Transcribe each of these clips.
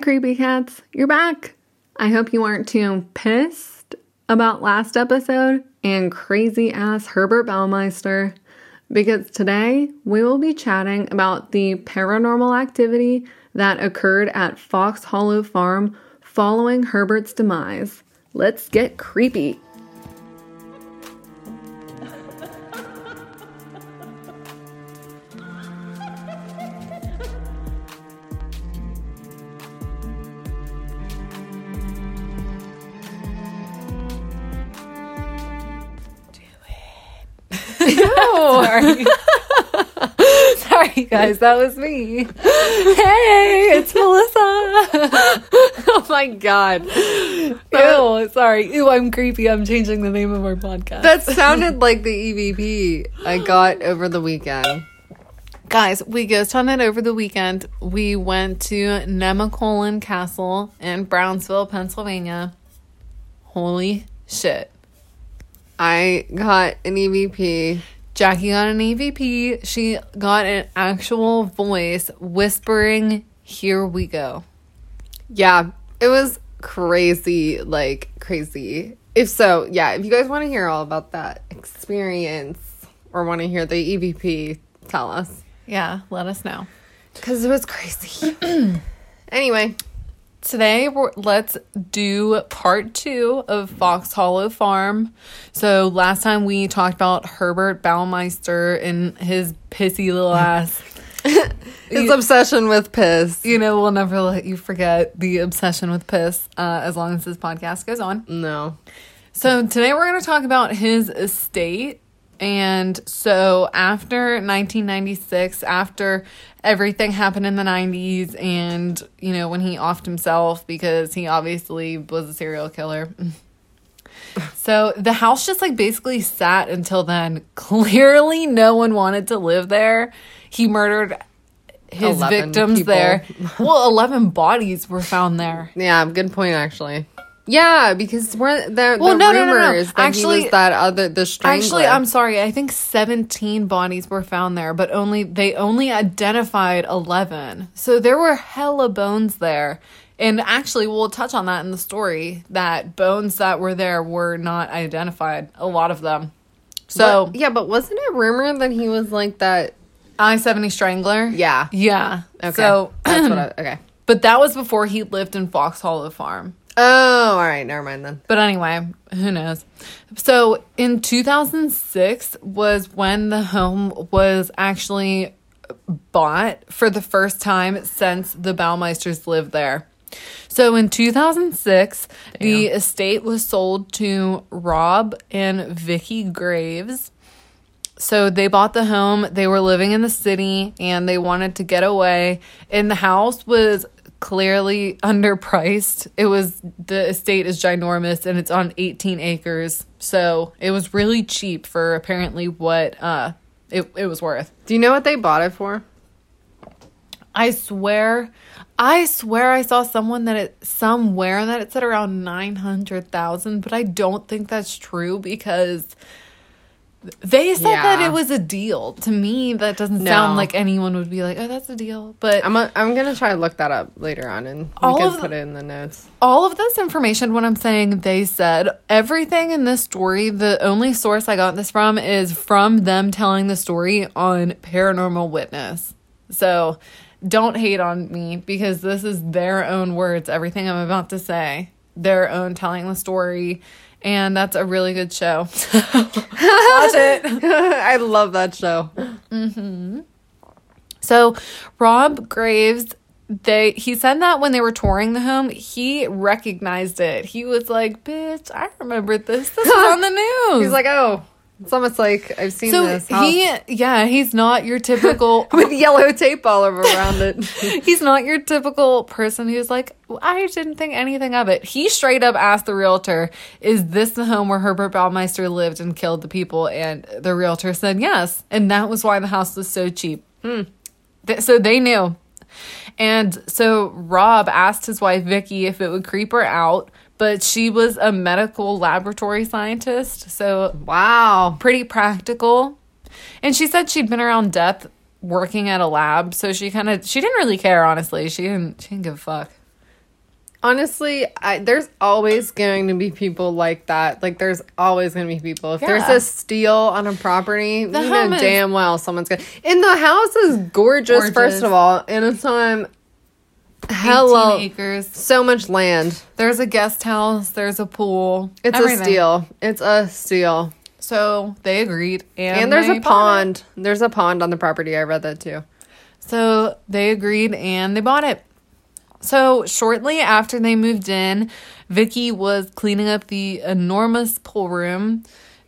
Creepy cats, you're back. I hope you aren't too pissed about last episode and crazy ass Herbert Baumeister because today we will be chatting about the paranormal activity that occurred at Fox Hollow Farm following Herbert's demise. Let's get creepy. Sorry. Sorry, guys, that was me. Hey, it's Melissa. oh my god. Ew, sorry. Ew, I'm creepy. I'm changing the name of our podcast. That sounded like the EVP I got over the weekend. Guys, we ghost hunted over the weekend. We went to Nemacolin Castle in Brownsville, Pennsylvania. Holy shit. I got an EVP. Jackie got an EVP. She got an actual voice whispering, Here we go. Yeah, it was crazy, like crazy. If so, yeah, if you guys want to hear all about that experience or want to hear the EVP, tell us. Yeah, let us know. Because it was crazy. anyway, Today, we're, let's do part two of Fox Hollow Farm. So, last time we talked about Herbert Baumeister and his pissy little ass. his obsession with piss. You know, we'll never let you forget the obsession with piss uh, as long as this podcast goes on. No. So, today we're going to talk about his estate. And so, after 1996, after everything happened in the 90s, and, you know, when he offed himself because he obviously was a serial killer. So, the house just like basically sat until then. Clearly, no one wanted to live there. He murdered his victims people. there. Well, 11 bodies were found there. Yeah, good point, actually. Yeah, because we're the, Well, the no, no, no, no. rumors that Actually- he was that other the strangler. Actually, I'm sorry. I think 17 bodies were found there, but only they only identified 11. So there were hella bones there. And actually, we'll touch on that in the story that bones that were there were not identified, a lot of them. So, But- yeah, but wasn't it rumored that he was like that? I 70 Strangler? Yeah. Yeah. Okay. So, that's what I, okay. but that was before he lived in Fox Hollow Farm. Oh, all right. Never mind then. But anyway, who knows? So in 2006 was when the home was actually bought for the first time since the Baumeisters lived there. So in 2006, the estate was sold to Rob and Vicky Graves. So they bought the home, they were living in the city and they wanted to get away and the house was clearly underpriced. It was the estate is ginormous and it's on 18 acres. So it was really cheap for apparently what uh it, it was worth. Do you know what they bought it for? I swear, I swear I saw someone that it somewhere that it said around nine hundred thousand, but I don't think that's true because they said that it was a deal. To me, that doesn't sound like anyone would be like, "Oh, that's a deal." But I'm a, I'm gonna try to look that up later on, and we All can of put it in the notes. all of this information, when I'm saying they said, everything in this story, the only source I got this from is from them telling the story on Paranormal Witness. So don't hate on me because this is their own words, everything I'm about to say, their own telling the story. And that's a really good show. Watch it. I love that show. Mm-hmm. So Rob Graves, they he said that when they were touring the home, he recognized it. He was like, "Bitch, I remember this. This is on the news." He's like, oh, it's almost like I've seen so this house he, yeah, he's not your typical. with yellow tape all over around it. he's not your typical person who's like, I didn't think anything of it. He straight up asked the realtor, "Is this the home where Herbert Baumeister lived and killed the people?" And the realtor said yes, and that was why the house was so cheap. Hmm. Th- So they knew. And so Rob asked his wife Vicky if it would creep her out, but she was a medical laboratory scientist, so wow. pretty practical. And she said she'd been around death working at a lab, so she kind of she didn't really care honestly. She didn't she didn't give a fuck. Honestly, I, there's always going to be people like that. Like, there's always going to be people. If there's a steal on a property, you know damn well someone's going to. And the house is gorgeous, Gorgeous. first of all. And it's on. Hello. acres. So much land. There's a guest house. There's a pool. It's everything. a steal. It's a steal. So they agreed, and, And, there's a bought it. pond. There's a pond on the property. I read that too. So they agreed and they bought it. So shortly after they moved in, Vicky was cleaning up the enormous pool room.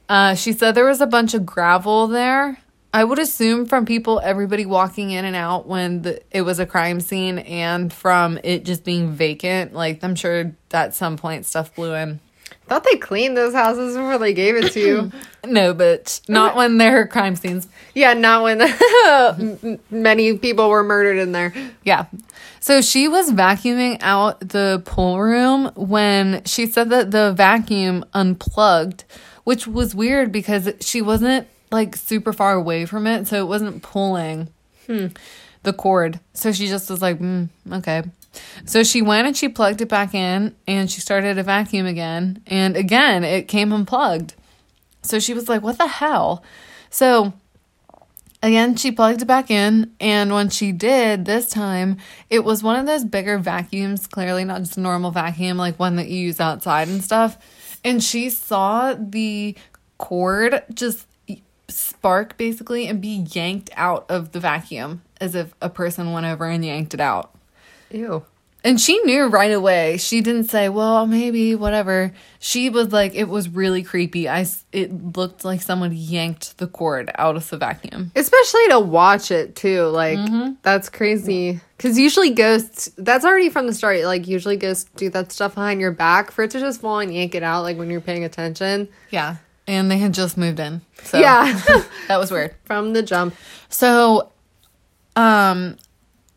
Uh, she said there was a bunch of gravel there. I would assume from people, everybody walking in and out when the, it was a crime scene, and from it just being vacant. Like I'm sure at some point stuff blew in. Thought they cleaned those houses before they gave it to you. No, but not when there are crime scenes. yeah, not when many people were murdered in there. Yeah. So she was vacuuming out the pool room when she said that the vacuum unplugged, which was weird because she wasn't like super far away from it. So it wasn't pulling the cord. So she just was like, mm, okay. So she went and she plugged it back in and she started a vacuum again. And again, it came unplugged. So she was like, what the hell? So Again, she plugged it back in, and when she did this time, it was one of those bigger vacuums, clearly not just a normal vacuum, like one that you use outside and stuff. And she saw the cord just spark basically and be yanked out of the vacuum as if a person went over and yanked it out. Ew. And she knew right away. She didn't say, "Well, maybe whatever." She was like, "It was really creepy." I it looked like someone yanked the cord out of the vacuum. Especially to watch it too. Like mm-hmm. that's crazy. Cause usually ghosts that's already from the start. Like usually ghosts do that stuff behind your back for it to just fall and yank it out like when you're paying attention. Yeah. And they had just moved in. So Yeah. that was weird. from the jump. So um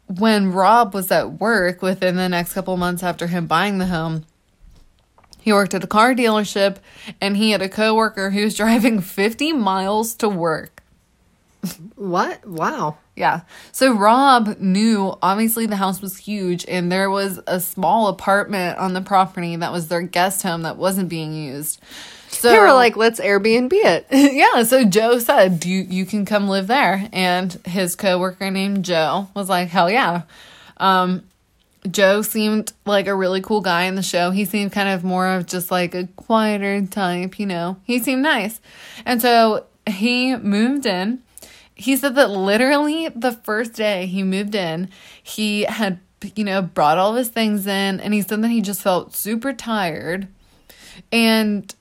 when Rob was at work within the next couple months after him buying the home, he worked at a car dealership and he had a coworker who was driving 50 miles to work. What? Wow. Yeah. So Rob knew obviously the house was huge and there was a small apartment on the property that was their guest home that wasn't being used. So They were like, let's Airbnb it. yeah, so Joe said, "You you can come live there." And his coworker named Joe was like, "Hell yeah." Um Joe seemed like a really cool guy in the show. He seemed kind of more of just like a quieter type, you know. He seemed nice. And so he moved in. He said that literally the first day he moved in, he had, you know, brought all of his things in and he said that he just felt super tired. And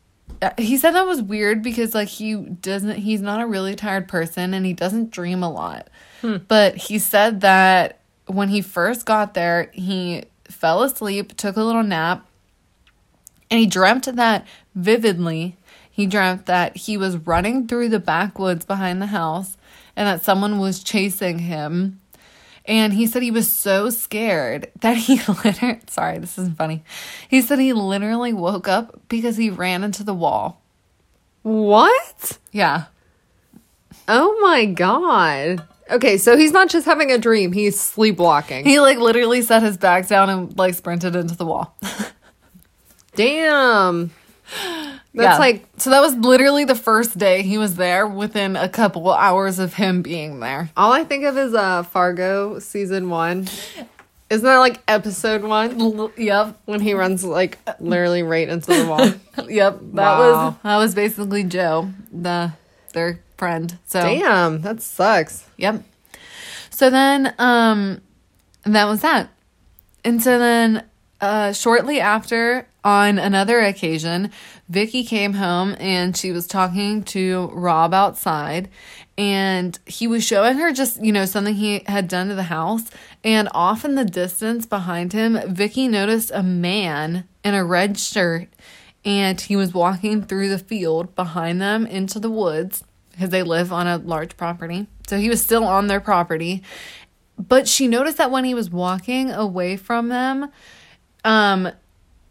Uh, he said that was weird because like he doesn't he's not a really tired person and he doesn't dream a lot. Hmm. But he said that when he first got there, he fell asleep, took a little nap, and he dreamt that vividly. He dreamt that he was running through the backwoods behind the house and that someone was chasing him. And he said he was so scared that he literally, sorry, this isn't funny. He said he literally woke up because he ran into the wall. What? Yeah. Oh my god. Okay, so he's not just having a dream, he's sleepwalking. He like literally set his back down and like sprinted into the wall. Damn. That's Yeah. like so that was literally the first day he was there within a couple hours of him being there. all I think of is uh Fargo season one. Isn't that like episode one? L- yep. When he runs like literally right into the wall. Yep. That Wow. was that was basically Joe, the their friend. So Damn, that sucks. Yep. So then um that was that. And so then uh shortly after on another occasion, Vicky came home and she was talking to Rob outside and he was showing her just, you know, something he had done to the house and off in the distance behind him, Vicky noticed a man in a red shirt and he was walking through the field behind them into the woods because they live on a large property. So he was still on their property. But she noticed that when he was walking away from them, um,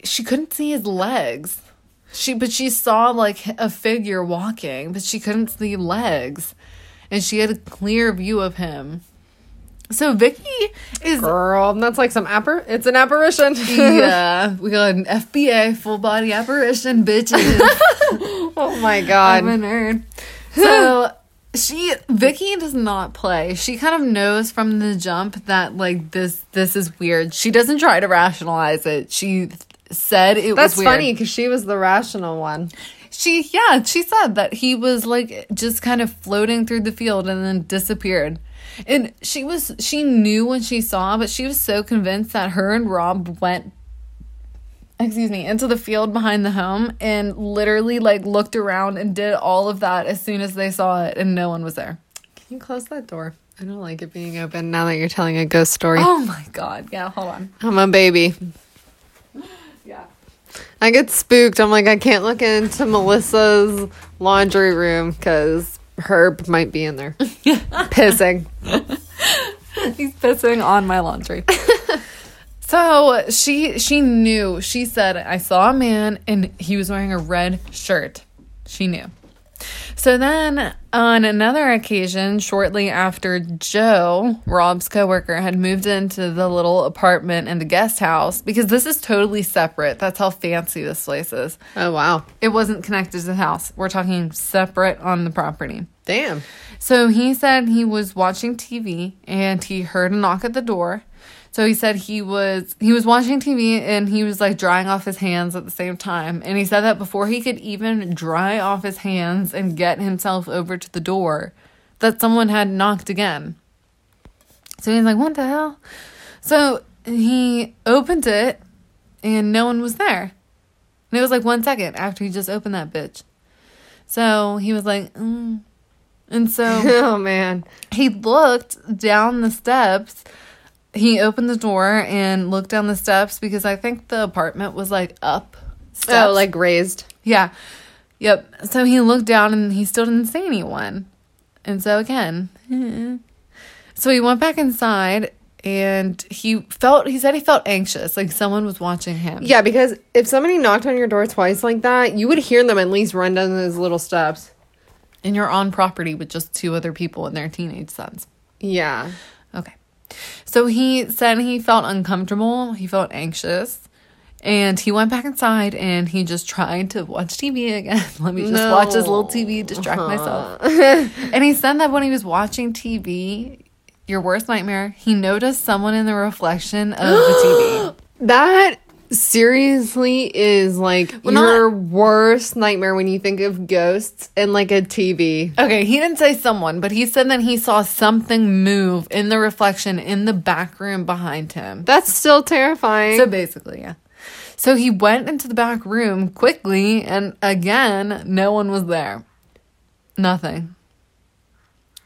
she couldn't see his legs. She but she saw like a figure walking, but she couldn't see legs. And she had a clear view of him. So Vicky is Girl, that's like some appar. It's an apparition. yeah, we got an FBA full body apparition, bitches. oh my god, I'm a nerd. So she Vicky does not play. She kind of knows from the jump that like this this is weird. She doesn't try to rationalize it. She said it That's was weird. funny because she was the rational one. She yeah, she said that he was like just kind of floating through the field and then disappeared. And she was she knew when she saw, but she was so convinced that her and Rob went excuse me, into the field behind the home and literally like looked around and did all of that as soon as they saw it and no one was there. Can you close that door? I don't like it being open now that you're telling a ghost story. Oh my god. Yeah, hold on. I'm a baby. I get spooked. I'm like, I can't look into Melissa's laundry room because Herb might be in there pissing. He's pissing on my laundry. so she she knew. She said, "I saw a man and he was wearing a red shirt." She knew. So then, on another occasion, shortly after Joe, Rob's coworker, had moved into the little apartment in the guest house, because this is totally separate. That's how fancy this place is. Oh wow, It wasn't connected to the house. We're talking separate on the property. damn. So he said he was watching TV and he heard a knock at the door. So he said he was he was watching TV and he was like drying off his hands at the same time. And he said that before he could even dry off his hands and get himself over to the door, that someone had knocked again. So he's like, "What the hell?" So he opened it and no one was there. And it was like one second after he just opened that bitch. So he was like, mm. and so Oh man. he looked down the steps. He opened the door and looked down the steps because I think the apartment was like up. Steps. Oh, like raised. yeah, yep. So he looked down and he still didn't see anyone. And so again, so he went back inside and he felt. He said he felt anxious, like someone was watching him. Yeah, because if somebody knocked on your door twice like that, you would hear them at least run down those little steps. And you're on property with just two other people and their teenage sons. Yeah. Okay. So he said he felt uncomfortable, he felt anxious, and he went back inside and he just tried to watch TV again. Let me just watch this little TV, distract myself. and he said that when he was watching TV, your worst nightmare, he noticed someone in the reflection of the TV. That seriously is like Well, not- your worst nightmare when you think of ghosts and like a TV. TV. Okay, he didn't say someone, but he said that he saw something move in the reflection in the back room behind him. That's still terrifying. So basically, yeah. So he went into the back room quickly, and again, no one was there. Nothing.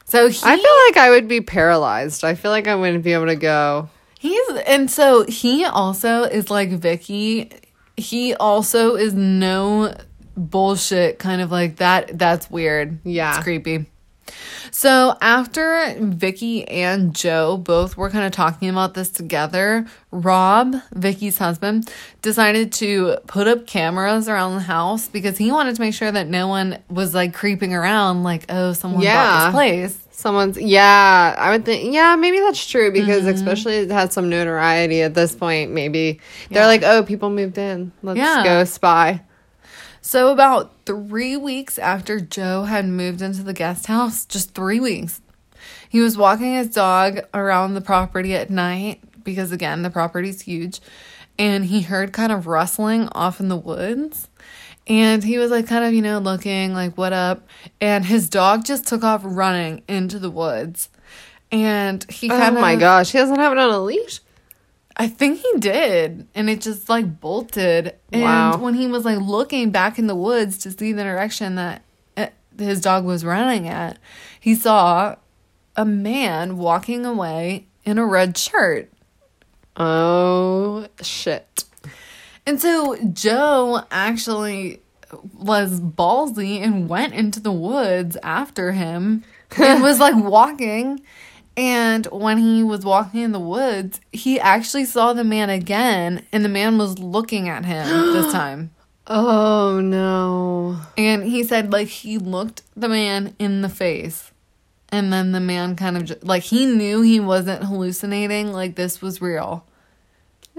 So he, I feel like I would be paralyzed. I feel like I wouldn't be able to go. He's, and so he also is like Vicky. He also is no bullshit, kind of like that. That's weird. Yeah. It's creepy. So after Vicky and Joe both were kind of talking about this together, Rob, Vicky's husband, decided to put up cameras around the house because he wanted to make sure that no one was like creeping around like, oh, someone bought this place. Someone's yeah, I would think yeah, maybe that's true because mm-hmm. especially it had some notoriety at this point. Maybe they're Yeah. like, oh, people moved in. Let's Yeah. go spy. So about three weeks after Joe had moved into the guest house, just three weeks, he was walking his dog around the property at night because again the property's huge, and he heard kind of rustling off in the woods. And he was like kind of, you know, looking like what up? And his dog just took off running into the woods. And he kind Oh of my gosh, he doesn't have it on a leash. I think he did. And it just like bolted. And Wow. when he was like looking back in the woods to see the direction that uh, his dog was running at, he saw a man walking away in a red shirt. Oh shit. And so Joe actually was ballsy and went into the woods after him and was like walking. And when he was walking in the woods, he actually saw the man again, and the man was looking at him this time. Oh no. And he said, like, he looked the man in the face And then the man kind of just, like he knew he wasn't hallucinating, like this was real.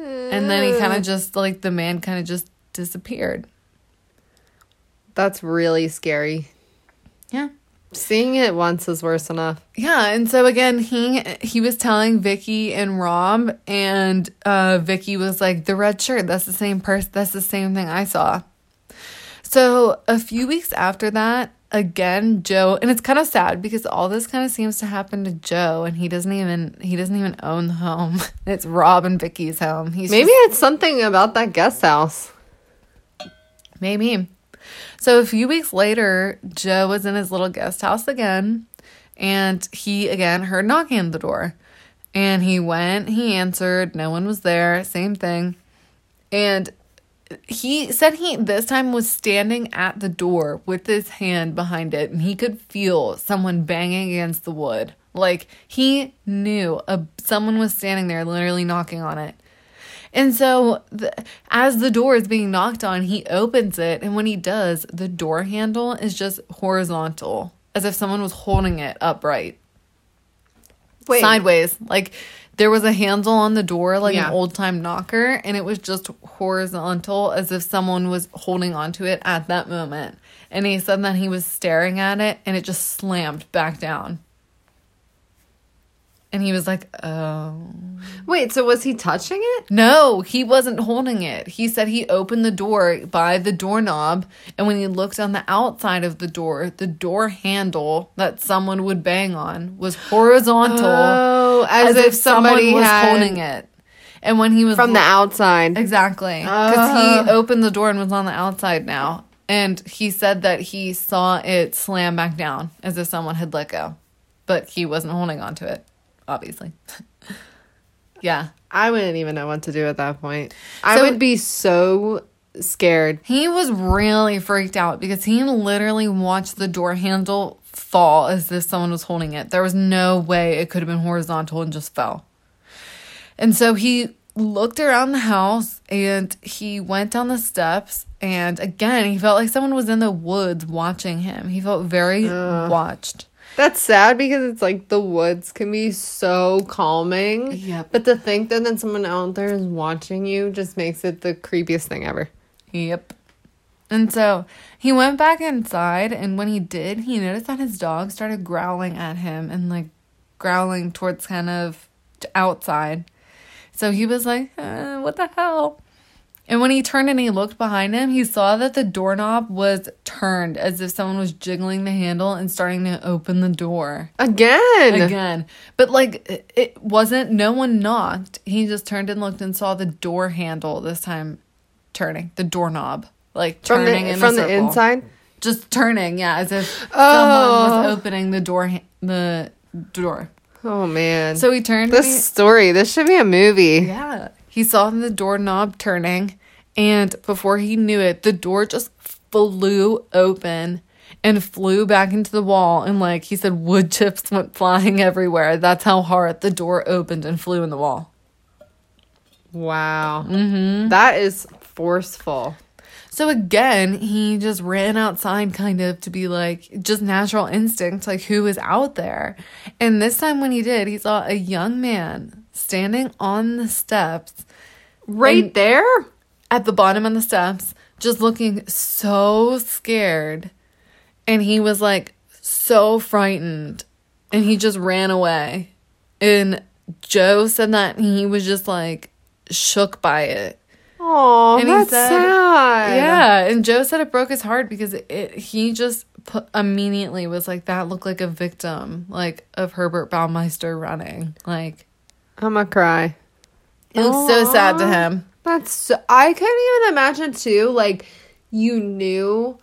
And then he kind of just like the man kind of just disappeared. That's really scary. Yeah. Seeing it once is worse enough. Yeah, and so again, he he was telling Vicky and Rob, and uh, Vicky was like, "The red shirt. That's the same person. That's the same thing I saw." So a few weeks after that, again, Joe, and it's kind of sad because all this kind of seems to happen to Joe, and he doesn't even he doesn't even own the home. It's Rob and Vicky's home. He's Maybe just- it's something about that guest house. Maybe. So a few weeks later, Joe was in his little guest house again, and he again heard knocking on the door. And he went, he answered, no one was there, same thing. And he said he this time was standing at the door with his hand behind it, and he could feel someone banging against the wood. Like he knew a, someone was standing there, literally knocking on it. And so, the, as the door is being knocked on, he opens it, and when he does, the door handle is just horizontal, as if someone was holding it upright, Wait. sideways. Like there was a handle on the door, like Yeah. an old time knocker, and it was just horizontal, as if someone was holding onto it at that moment. And he said that he was staring at it, and it just slammed back down. And he was like, "Oh." Wait, so was he touching it? No, he wasn't holding it. He said he opened the door by the doorknob, and when he looked on the outside of the door, the door handle that someone would bang on was horizontal, Oh, as, if, somebody was had holding it. And when he was from the outside. exactly because he oh. opened the door and was on the outside now, and he said that he saw it slam back down as if someone had let go, but he wasn't holding onto it, obviously. yeah. I wouldn't even know what to do at that point. I So- would be so scared. He was really freaked out because he literally watched the door handle fall as if someone was holding it. There was no way it could have been horizontal and just fell. And so he looked around the house and he went down the steps and again he felt like someone was in the woods watching him. He felt very watched. That's sad because it's like the woods can be so calming. Yep. But to think that then someone out there is watching you just makes it the creepiest thing ever. Yep. And so he went back inside, and when he did, he noticed that his dog started growling at him and like growling towards kind of outside. So he was like, uh, What the hell? And when he turned and he looked behind him, he saw that the doorknob was turned as if someone was jiggling the handle and starting to open the door Again. again. But like it- wasn't no one knocked. He just turned and looked and saw the door handle this time turning, the doorknob. Like From turning the in from the inside. Just turning, yeah, as if oh. someone Oh. was opening the door ha- the door. Oh man. So he turned and he- this story, this should be a movie. yeah. He saw the doorknob turning, and before he knew it, the door just flew open and flew back into the wall. And, like he said, wood chips went flying everywhere. That's how hard the door opened and flew in the wall. Wow. Mm-hmm. is forceful. So, again, he just ran outside, kind of to be like just natural instinct, like who is out there. And this time, when he did, he saw a young man standing on the steps Right And- there? At the bottom of the steps, just looking so scared. And he was like so frightened. And he just ran away. And Joe said that he was just like shook by it. Oh, that's said- sad. Yeah. And Joe said it broke his heart because it, he just put, immediately was like, that looked like a victim, like of Herbert Baumeister running. Like, I'm gonna cry. it was so sad to him. That's so, I couldn't even imagine too. Like you knew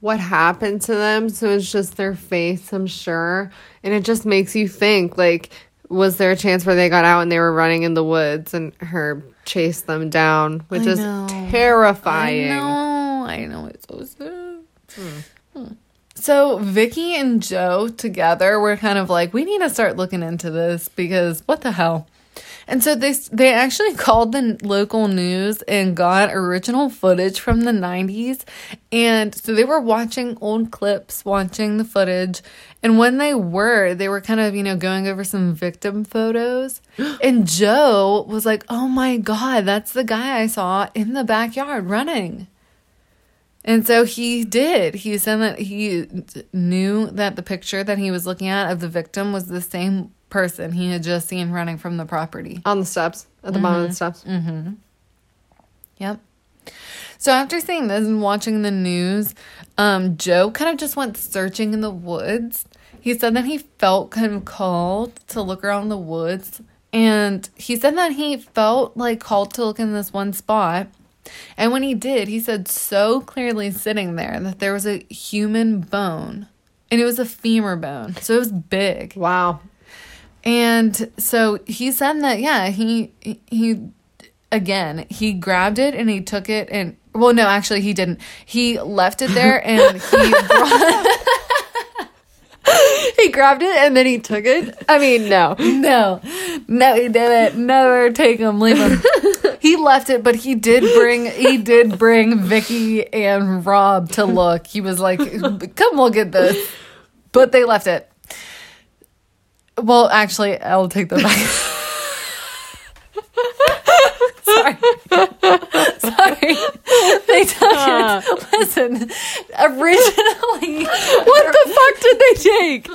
what happened to them, so it's just their face, I'm sure, and it just makes you think. Like, was there a chance where they got out and they were running in the woods and her chased them down, which I is know. terrifying. I know, I know, it's so sad. Hmm. So Vicky and Joe together were kind of like, we need to start looking into this because what the hell? And so they they actually called the local news and got original footage from the 90s. And so they were watching old clips, watching the footage. And when they were, they were kind of, you know, going over some victim photos. and Joe was like, "Oh my god, that's the guy I saw in the backyard running." And so he did. He said that he knew that the picture that he was looking at of the victim was the same person he had just seen running from the property. On the steps, at the bottom of the steps. Yep. So after seeing this and watching the news, um, Joe kind of just went searching in the woods. He said that he felt kind of called to look around the woods. And he said that he felt like called to look in this one spot. And when he did, he said so clearly sitting there that there was a human bone. And it was a femur bone. So it was big. Wow. And so he said that yeah, he he again, he grabbed it and he took it and well no, actually he didn't. He left it there and he brought He grabbed it and then he took it. I mean, no. No. No, he didn't. Never take him, leave him. he left it, but he did bring he did bring Vicky and Rob to look. He was like, "Come look at this." But they left it. Well, actually, I'll take that back. Sorry. Sorry. They took it. Ah. Listen, originally. What the fuck did they take?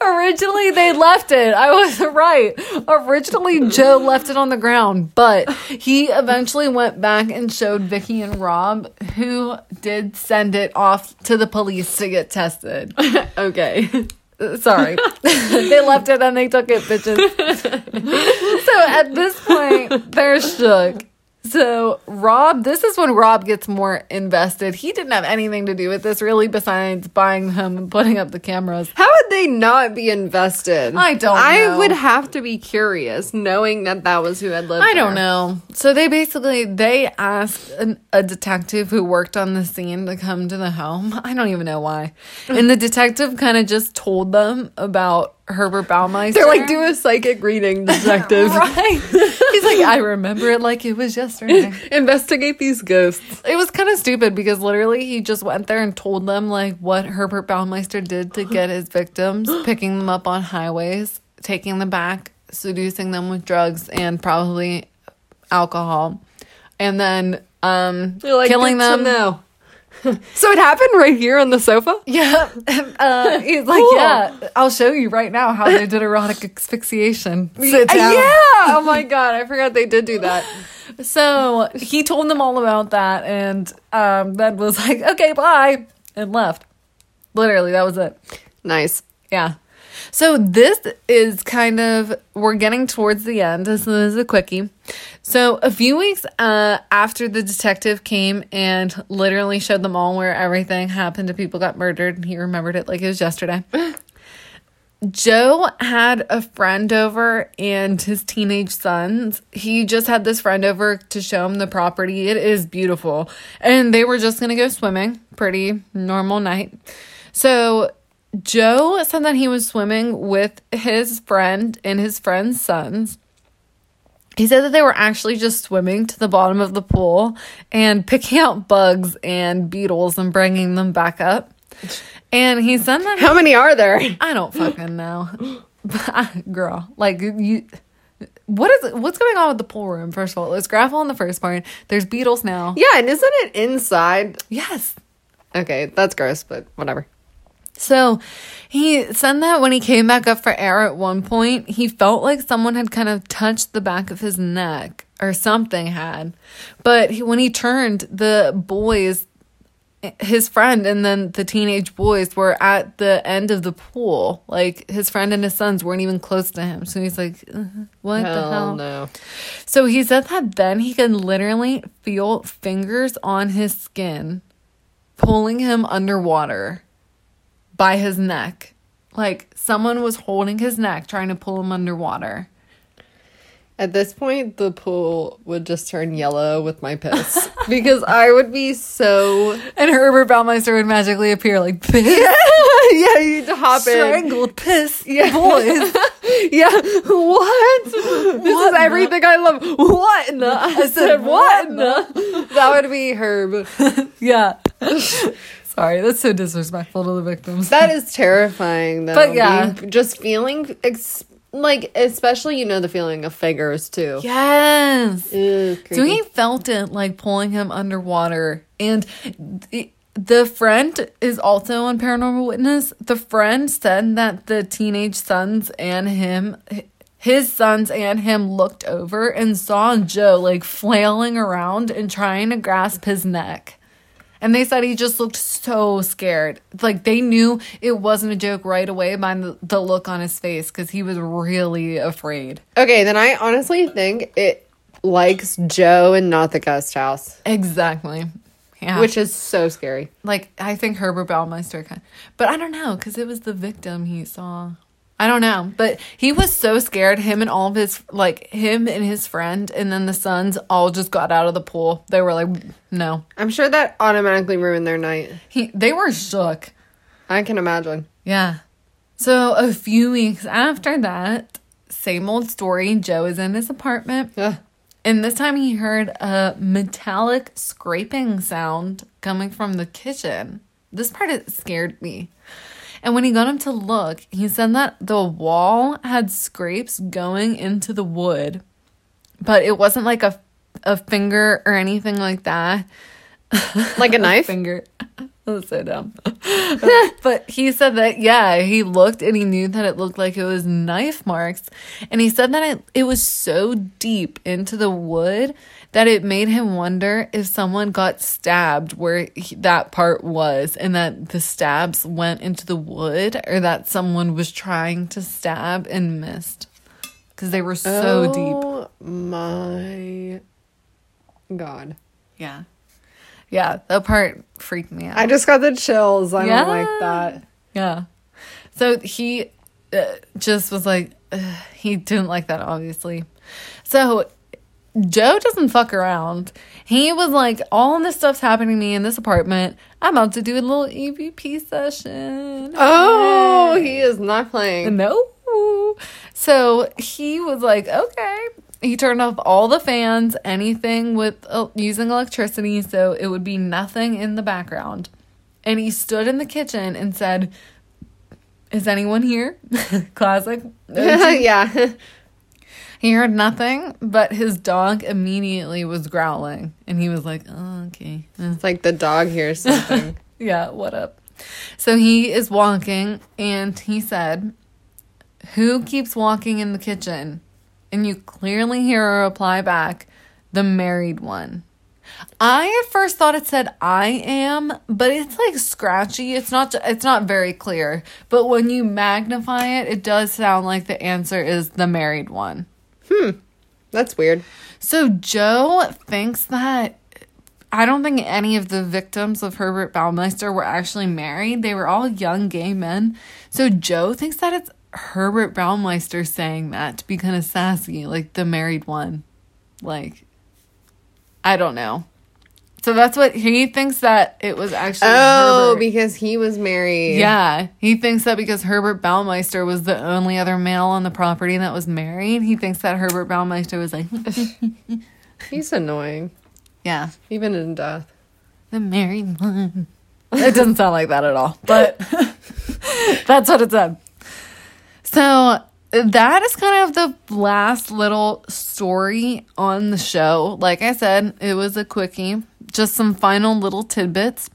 Originally, they left it. I was right. Originally, Joe left it on the ground, but he eventually went back and showed Vicky and Rob, who did send it off to the police to get tested. Okay. Sorry. they left it and they took it, bitches. so at this point, they're shook. So Rob, this is when Rob gets more invested. He didn't have anything to do with this really besides buying them and putting up the cameras. How would they not be invested? I don't I know. would have to be curious knowing that that was who had lived I don't there. know. So they basically they asked an, a detective who worked on the scene to come to the home. I don't even know why. Mm. And the detective kind of just told them about Herbert Baumeister. They're like, do a psychic reading, detective. right. Like, I remember it like it was yesterday. Investigate these ghosts. It was kind of stupid because literally he just went there and told them like what Herbert Baumeister did to get his victims, picking them up on highways, taking them back, seducing them with drugs and probably alcohol, and then um like, killing "Good to them. Know." so it happened right here on the sofa? Yeah, uh, he's like, Cool. yeah, I'll show you right now how they did erotic asphyxiation. Sit Uh, down. Yeah. Oh my god, I forgot they did do that. So he told them all about that, and um, then was like, "Okay, bye," and left. Literally, that was it. Nice. Yeah. So this is kind of we're getting towards the end. This is a quickie. So a few weeks uh, after the detective came and literally showed them all where everything happened to people got murdered, and he remembered it like it was yesterday. Joe had a friend over and his teenage sons. He just had this friend over to show him the property. It is beautiful. And they were just going to go swimming. Pretty normal night. So Joe said that he was swimming with his friend and his friend's sons. He said that they were actually just swimming to the bottom of the pool and picking out bugs and beetles and bringing them back up. And he said that How many are there? I don't fucking know. Girl, like you what is what's going on with the pool room? First of all, there's gravel in the first part. There's beetles now. Yeah, and isn't it inside? Yes. Okay, that's gross, but whatever. So he said that when he came back up for air at one point, he felt like someone had kind of touched the back of his neck or something had. But he, when he turned, the boys, his friend and then the teenage boys were at the end of the pool. Like his friend and his sons weren't even close to him. So he's like, uh, what the Hell hell? no. So he said that then he could literally feel fingers on his skin pulling him underwater by his neck. Like someone was holding his neck trying to pull him underwater. At this point, the pool would just turn yellow with my piss because I would be so And Herbert Baumeister would magically appear like piss, yeah. You'd hop in. strangled piss, yeah. boys. Yeah. What? This What is the- everything I love. What in the? I said what in the? That would be Herb. yeah. Sorry, that's so disrespectful to the victims. That is terrifying, though. But yeah. Being- just feeling ex- like, especially you know the feeling of figures too. yes. Ew, So he felt it like pulling him underwater. And the, the friend is also on Paranormal Witness. The friend said that the teenage sons and him, his sons and him looked over and saw Joe like flailing around and trying to grasp his neck. And they said he just looked so scared. Like they knew it wasn't a joke right away by the, the look on his face because he was really afraid. Okay, then I honestly think it likes Joe and not the guest house, Exactly. Yeah. which is so scary. like I think Herbert Baumeister kind, but I don't know because it was the victim he saw. I don't know, but he was so scared. Him and all of his like him and his friend, and then the sons all just got out of the pool. They were like, no. I'm sure that automatically ruined their night. He they were shook. I can imagine. Yeah. So a few weeks after that, same old story. Joe is in his apartment. Ugh. And this time he heard a metallic scraping sound coming from the kitchen. This part it scared me. And when he got him to look, he said that the wall had scrapes going into the wood, but it wasn't like a a finger or anything like that. Like a knife? Finger. That's so dumb. but he said that yeah, he looked and he knew that it looked like it was knife marks, and he said that it it was so deep into the wood that it made him wonder if someone got stabbed where he, that part was, and that the stabs went into the wood, or that someone was trying to stab and missed because they were so deep. Oh my god. Yeah, yeah, that part freaked me out. I just got the chills. I Yeah. don't like that. Yeah. So he uh, just was like, uh, he didn't like that, obviously. So Joe doesn't fuck around. He was like, all this stuff's happening to me in this apartment. I'm about to do a little EVP session. Oh, he is not playing. No. So he was like, okay. He turned off all the fans, anything with uh, using electricity, so it would be nothing in the background. And he stood in the kitchen and said, Is anyone here? Classic. yeah. He heard nothing, but his dog immediately was growling. And he was like, oh, okay. It's like the dog hears something. yeah, what up? So he is walking and he said, Who keeps walking in the kitchen? And you clearly hear a reply back, The married one. I at first thought it said I am, but it's like scratchy. It's not it's not very clear. But when you magnify it, it does sound like the answer is the married one. Hmm. That's weird. So Joe thinks that I don't think any of the victims of Herbert Baumeister were actually married. They were all young gay men. So Joe thinks that it's Herbert Baumeister saying that to be kind of sassy, like the married one. Like, I don't know. So that's what he thinks that it was actually. Oh, Herbert. because he was married. Yeah, he thinks that because Herbert Baumeister was the only other male on the property that was married, he thinks that Herbert Baumeister was like, He's annoying. yeah, Even in death. the married one. It doesn't sound like that at all, but that's what it said. So that is kind of the last little story on the show. Like I said, it was a quickie, just some final little tidbits.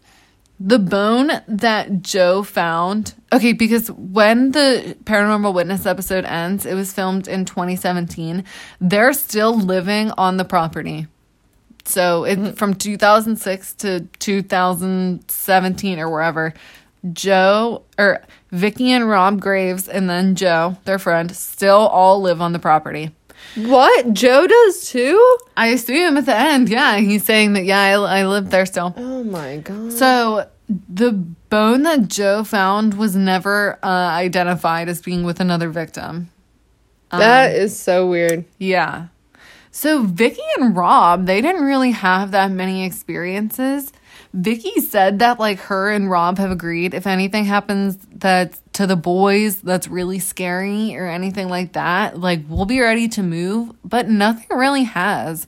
The bone that Joe found, okay, because when the Paranormal Witness episode ends, it was filmed in 2017. They're still living on the property. So it mm. from 2006 to 2017 or wherever, Joe or Vicky and Rob Graves and then Joe, their friend, still all live on the property. What? Joe does too? I see him at the end, yeah, he's saying that yeah, I, I live there still. Oh my god. So the bone that Joe found was never uh, identified as being with another victim. that is so weird. Yeah. So Vicky and Rob, they didn't really have that many experiences. Vicky said that like her and Rob have agreed if anything happens that to the boys that's really scary or anything like that, like we'll be ready to move, but nothing really has.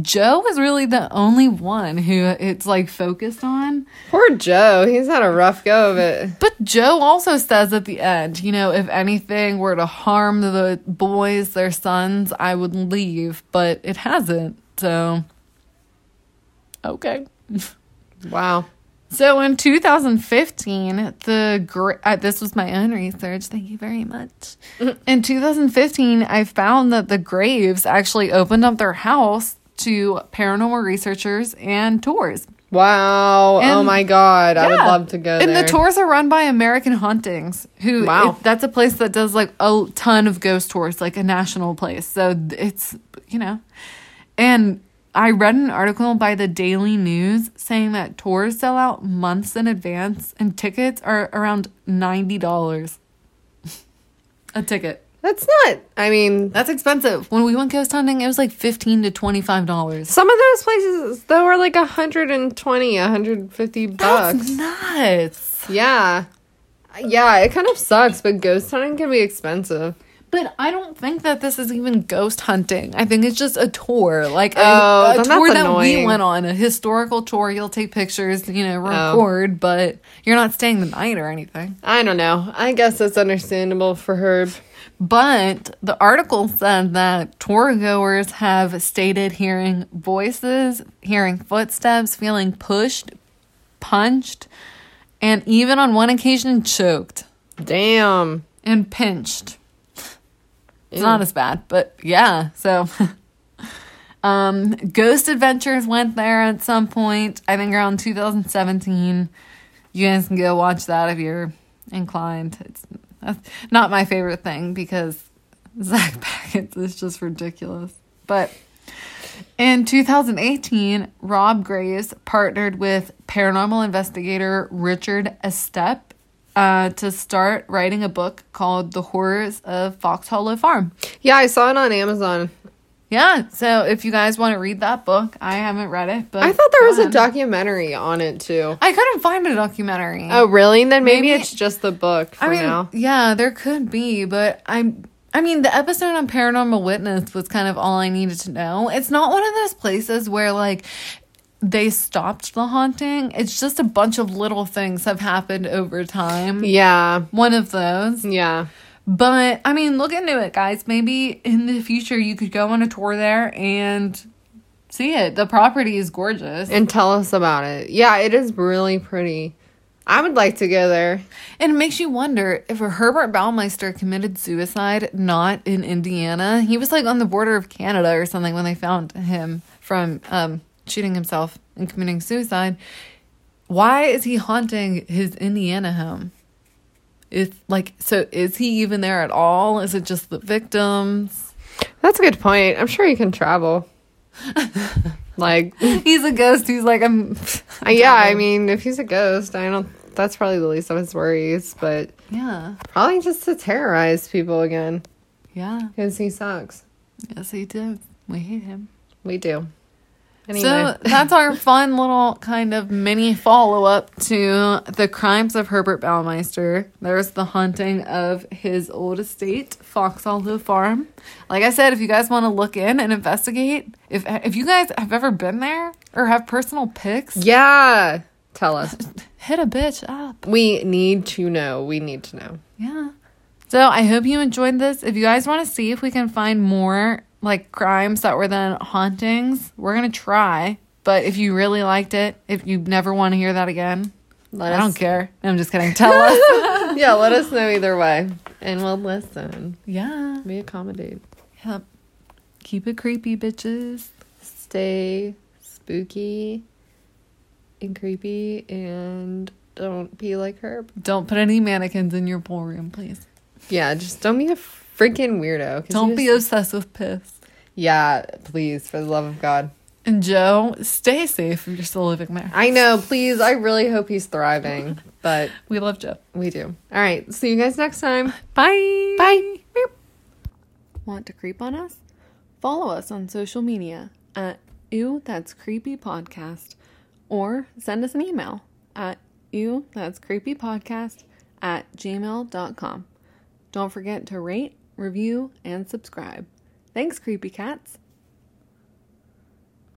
Joe is really the only one who it's like focused on. Poor Joe. He's had a rough go of it. But Joe also says at the end, you know, if anything were to harm the boys, their sons, I would leave, but it hasn't. So, okay. Wow. So in 2015, the uh, this was my own research. Thank you very much. In 2015, I found that the Graves actually opened up their house to paranormal researchers and tours. Wow. oh my god. I would love to go And there. the tours are run by American Hauntings, who Wow. it- that's a place that does like a ton of ghost tours, like a national place. So it's you know, and I read an article by the Daily News saying that tours sell out months in advance, and tickets are around ninety dollars a ticket. That's not. I mean, That's expensive. When we went ghost hunting, it was like fifteen to twenty five dollars. some of those places though are like 120, 150 bucks. That's nuts. Yeah. Yeah, it kind of sucks, but ghost hunting can be expensive. But I don't think that this is even ghost hunting. I think it's just a tour, like a, Oh, a then tour that we went on, a historical tour. You'll take pictures, you know, Oh. record, but you're not staying the night or anything. I don't know. I guess that's understandable for Herb. But the article said that tour goers have stated hearing voices, hearing footsteps, feeling pushed, punched, and even on one occasion choked Damn. and pinched. It's not as bad, but yeah. So, um, Ghost Adventures went there at some point. I think around 2017. You guys can go watch that if you're inclined. It's not my favorite thing because Zak Bagans is just ridiculous. But in 2018, Rob Graves partnered with paranormal investigator Richard Estep uh, to start writing a book called The Horrors of Fox Hollow Farm. Yeah, I saw it on Amazon. Yeah, so if you guys want to read that book, I haven't read it, but I thought there was a documentary on it too. I couldn't find a documentary. Oh, really? Then maybe, Maybe- it's just the book for I mean, now. yeah, there could be, but I'm. I mean, the episode on Paranormal Witness was kind of all I needed to know. It's not one of those places where like they stopped the haunting. It's just a bunch of little things have happened over time. Yeah. One of those. Yeah. But I mean, look into it, guys. Maybe in the future you could go on a tour there and see it. The property is gorgeous. And tell us about it. Yeah, it is really pretty. I would like to go there. And it makes you wonder if Herbert Baumeister committed suicide not in Indiana. He was like on the border of Canada or something when they found him from um, shooting himself and committing suicide. Why is he haunting his Indiana home? Is like so is he even there at all? Is it just the victims? That's a good point. I'm sure he can travel. like, He's a ghost. He's like I'm yeah, I mean, if he's a ghost, I don't. That's probably the least of his worries, but Yeah. probably just to terrorize people again Yeah. because he sucks. Yes he did. We hate him. We do. Anyway, So that's our fun little kind of mini follow up to the crimes of Herbert Baumeister. There's the haunting of his old estate, Fox Hollow Farm. Like I said, if you guys want to look in and investigate, if if you guys have ever been there or have personal pics, yeah, tell us. hit a bitch up. We need to know. We need to know. Yeah. So I hope you enjoyed this. If you guys want to see if we can find more like crimes that were then hauntings, we're gonna try. But if you really liked it, if you never want to hear that again, Let I us- don't care. I'm just kidding. Tell us. yeah, let us know either way, and we'll listen. yeah. We accommodate. Yep. Keep it creepy, bitches. Stay spooky and creepy, and don't be like Herb. Don't put any mannequins in your pool room, please. Yeah, just don't be a freaking weirdo. Don't you be obsessed with piss. Yeah, please, for the love of God. And Joe, stay safe if you're still living there. I know, please. I really hope he's thriving, but We love Joe. we do. All right, see you guys next time. Bye. Bye. Want to creep on us? Follow us on social media at Ew That's Creepy Podcast or send us an email at Ew That's Creepy Podcast at gmail.com. Don't forget to rate, review, and subscribe. Thanks, creepy cats.